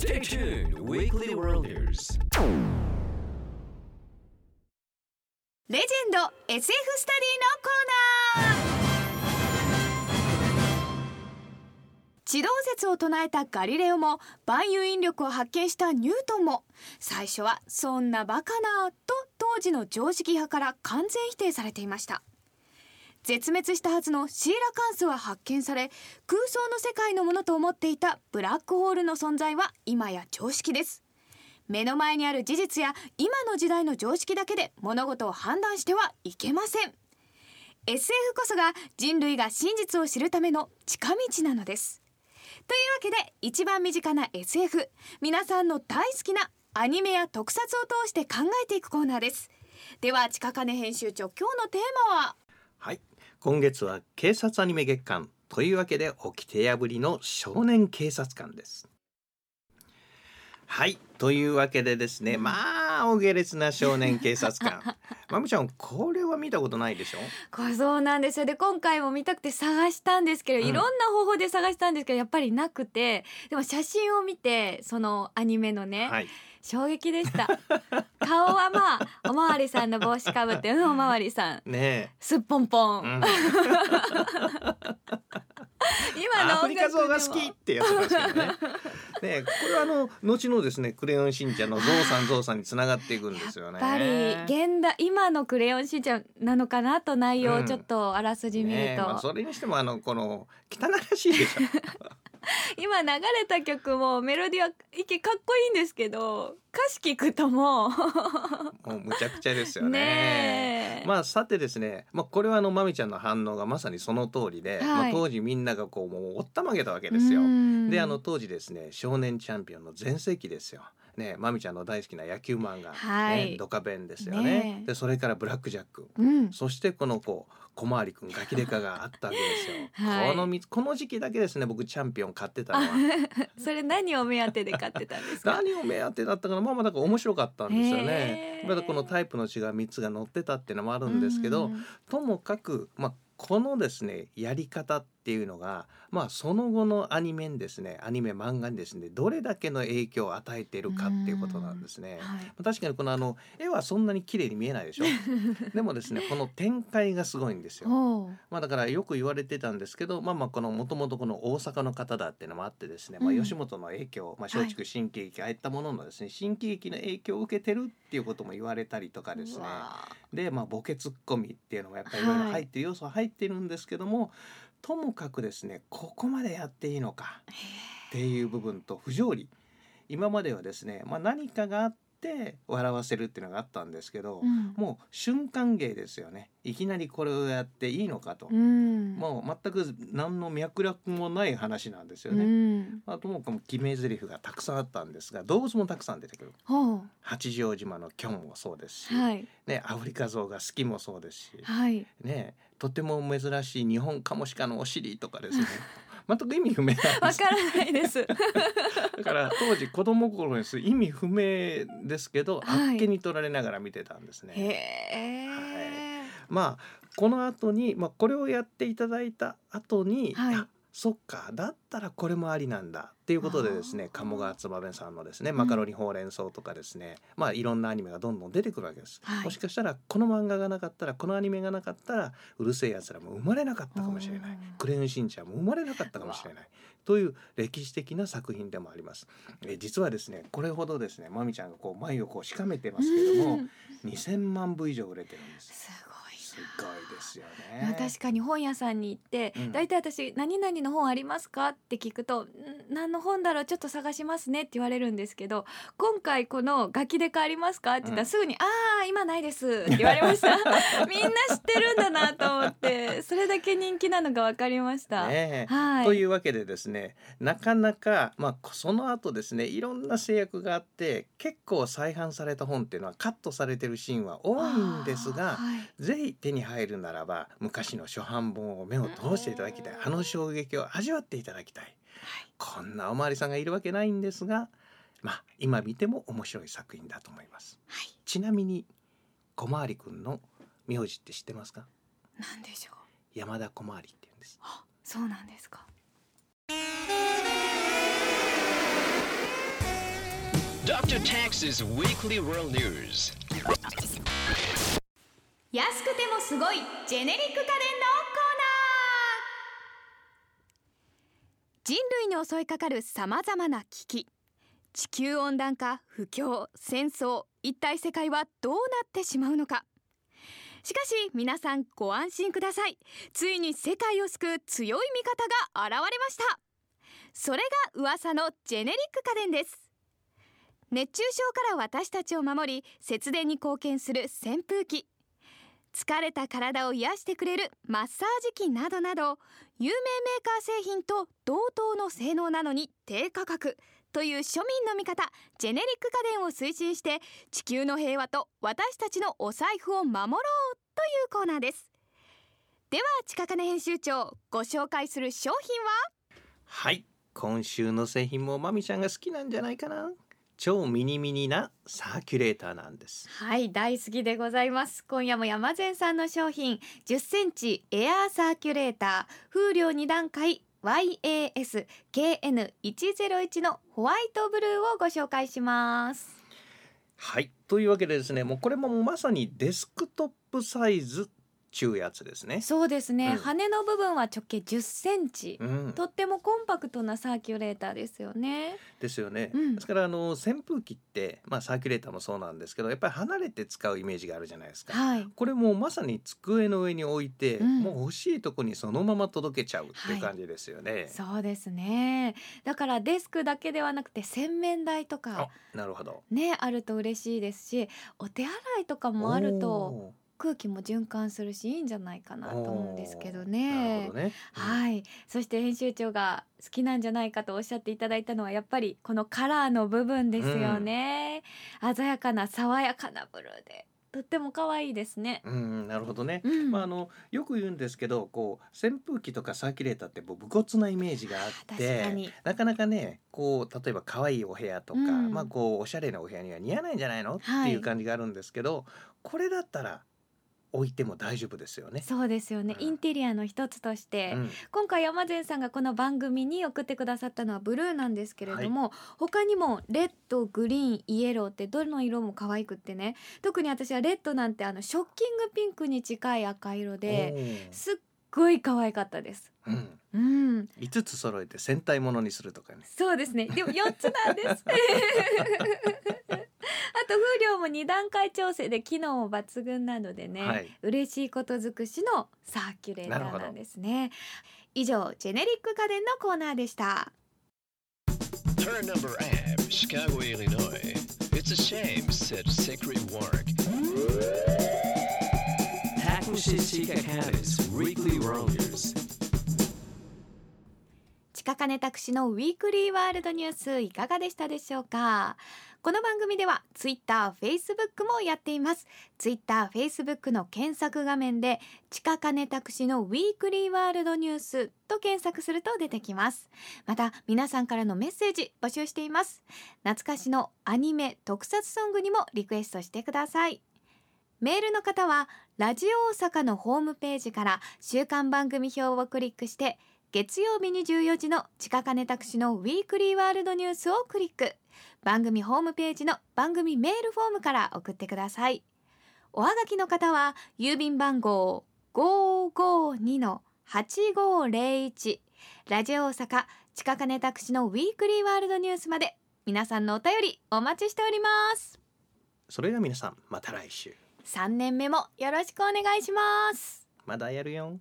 Stay tuned, Weekly Worlders. レジェンド SF スタディのコーナー地動説を唱えたガリレオも万有引力を発見したニュートンも最初はそんなバカなと当時の常識派から完全否定されていました絶滅したはずのシーラカンスは発見され空想の世界のものと思っていたブラックホールの存在は今や常識です。目の前にある事実や今の時代の常識だけで物事を判断してはいけません。SF こそが人類が真実を知るための近道なのです。というわけで一番身近な SF 皆さんの大好きなアニメや特撮を通して考えていくコーナーです。では近金編集長今日のテーマは？はい。今月は警察アニメ月間というわけで掟破りの少年警察官です。はいというわけでですねまあお下劣な少年警察官。まみちゃんこれは見たことないでしょ？これそうなんですよ。で今回も見たくて探したんですけど、うん。いろんな方法で探したんですけどやっぱりなくてでも写真を見てそのアニメのね、はい衝撃でした。顔はまあおまわりさんの帽子かぶってうんおまわりさん。ねすっぽんぽん、え、うん、今のアフリカゾウが好きってやつですけどね。ねえこれはあの後のですねクレヨンしんちゃんのゾウさんゾウさんにつながっていくんですよね。やっぱり現代今のクレヨンしんちゃんなのかなと内容うんをちょっとあらすじ見ると、ねえまあ、それにしてもあのこの汚らしいでしょ 今流れた曲もメロディーはいけかっこいいんですけど歌詞聞くとも もうむちゃくちゃですよね。まあさてですね、まあ、これはあのまみちゃんの反応がまさにその通りで、はいまあ、当時みんながこうもうおったまげたわけですよ。うんであの当時ですね少年チャンピオンの全盛期ですよ。ねまみちゃんの大好きな野球漫画、はい。ね、ドカベンですよね。ね。えでそれからブラックジャック。うん。そしてこの子小回りくんガキデカがあったわけですよ。はい。このみこの時期だけですね僕チャンピオン買ってたのは。それ何を目当てで買ってたんですか？何を目当てだったかな？まあまあだから面白かったんですよへね。ー。まだこのタイプの違う3つが載ってたっていうのもあるんですけど、うん。ともかく、まあ、このですねやり方っていうのが、まあ、その後のアニメにですねアニメ漫画にですねどれだけの影響を与えているかっていうことなんですね。はい。確かにこのあの絵はそんなに綺麗に見えないでしょ。でもですねこの展開がすごいんですよ。まあ、だからよく言われてたんですけどまあまあこのもともとこの大阪の方だっていうのもあってですね、まあ、うん。吉本の影響、まあ、松竹新喜劇ああいったもののですね新喜劇の影響を受けてるっていうことも言われたりとかですうねわでまあボケツッコミっていうのもやっぱりいろいろ入ってる要素は入ってるんですけども、ともかくですねここまでやっていいのかっていう部分と不条理。今まではですね、まあ、何かがあって笑わせるっていうのがあったんですけど、うん。もう瞬間芸ですよね。いきなりこれをやっていいのかと、うん。もう全く何の脈絡もない話なんですようね。んあともかく決め台詞がたくさんあったんですが動物もたくさん出てくる。ほ八丈島のキョンもそうですし、うはい。ね、アフリカゾウが好きもそうですし、はい。ね、とても珍しい日本カモシカのお尻とかですね 全く意味不明わからないです。だから当時子供心です意味不明ですけど、はい。あっけに取られながら見てたんですね。へえ。まあこの後に、まあ、これをやっていただいた後に、はい。あそっかだったらこれもありなんだっていうことでですね鴨川つばめさんのですねマカロニほうれん草とかですね、まあいろんなアニメがどんどん出てくるわけです、はい。もしかしたらこの漫画がなかったらこのアニメがなかったらうるせえやつらも生まれなかったかもしれない。うん。クレヨンしんちゃんも生まれなかったかもしれない。という歴史的な作品でもあります。えー実はですねこれほどですねまみちゃんがこう眉をこうしかめてますけども、うん。2000万部以上売れてるんですすごい。すごいですよなね。確かに本屋さんに行ってうん大体、私「何々の本ありますか?」って聞くと「ん何の本だろうちょっと探しますね」って言われるんですけど今回この「ガキデカありますか?」って言ったらうんすぐに「ああ今ないです」って言われました みんな知ってるんだなと思ってそれだけ人気なのが分かりました。ねえはいというわけでですねなかなか、まあ、その後ですねいろんな制約があって結構再販された本っていうのはカットされてるシーンは多いんですがはいぜひ手に入るならば昔の初版本を目を通していただきたい。あの衝撃を味わっていただきたい。こんなおまわりさんがいるわけないんですがまあ今見ても面白い作品だと思います。はい。ちなみに小回りくんの名字って知ってますか？なんでしょう。山田小回りって言うんです。あそうなんですか安くてもすごいジェネリック家電のコーナー。人類に襲いかかるさまざまな危機。地球温暖化不況戦争一体世界はどうなってしまうのか。しかし皆さんご安心ください。ついに世界を救う強い味方が現れました。それが噂のジェネリック家電です。熱中症から私たちを守り節電に貢献する扇風機。疲れた体を癒してくれるマッサージ機などなど有名メーカー製品と同等の性能なのに低価格という庶民の味方ジェネリック家電を推進して地球の平和と私たちのお財布を守ろうというコーナーです。では近金編集長ご紹介する商品は？はい。今週の製品もまみちゃんが好きなんじゃないかな。超ミニミニなサーキュレーターなんです。はい大好きでございます。今夜も山善さんの商品10センチエアーサーキュレーター風量2段階 YASKN101 のホワイトブルーをご紹介します。はいというわけでですねもうこれもまさにデスクトップサイズちゅうやつですね。そうですね、うん。羽の部分は直径10センチ、うん。とってもコンパクトなサーキュレーターですよね。ですよね、うん。ですからあの扇風機ってまあサーキュレーターもそうなんですけどやっぱり離れて使うイメージがあるじゃないですか。はい。これもうまさに机の上に置いて、うん。もう欲しいとこにそのまま届けちゃうっていう感じですよね、そうですね。だからデスクだけではなくて洗面台とあかなるほど。ねあると嬉しいですしお手洗いとかもあるとお空気も循環するしいいんじゃないかなーと思うんですけどなるねほどね、はい。そして編集長が好きなんじゃないかとおっしゃっていただいたのはやっぱりこのカラーの部分ですよね、鮮やかな爽やかなブルーでとっても可愛いですね、うん、うんなるほどね、うん。まああのよく言うんですけどこう扇風機とかサーキュレーターってもう武骨なイメージがあっ確てなかなかねこう例えば可愛いお部屋とか、うん。まあこうおしゃれなお部屋には似合わないんじゃないの、はいっていう感じがあるんですけどこれだったら置いても大丈夫ですよね。そうですよね、うんインテリアの一つとして、うん今回山善さんがこの番組に送ってくださったのはブルーなんですけれども、他にもレッドグリーンイエローってどの色も可愛くってね特に私はレッドなんてあのショッキングピンクに近い赤色ですっごい可愛かったです。うん、うん、5つ揃えて戦隊ものにするとかね。そうですね。でも4つなんです。あと風量も2段階調整で機能も抜群なのでね、はい嬉しいこと尽くしのサーキュレーターなんですね。以上ジェネリック家電のコーナーでした。Her number app, Chicago, Illinois. It's a shame, said Secret Work. Takushi Chikakane's Weekly Worlders. 近金拓司のウィークリーワールドニュースいかがでしたでしょうか？この番組ではツイッター、フェイスブックもやっています。ツイッター、フェイスブックの検索画面で近金拓司のウィークリーワールドニュースと検索すると出てきます。また皆さんからのメッセージ募集しています。懐かしのアニメ特撮ソングにもリクエストしてください。メールの方はラジオ大阪のホームページから週刊番組表をクリックして月曜日に14時の近金拓司のウィークリーワールドニュースをクリック。番組ホームページの番組メールフォームから送ってください。おはがきの方は郵便番号552-8501ラジオ大阪近金拓司のウィークリーワールドニュースまで皆さんのお便りお待ちしております。それでは皆さんまた来週。3年目もよろしくお願いします。まだやるよ。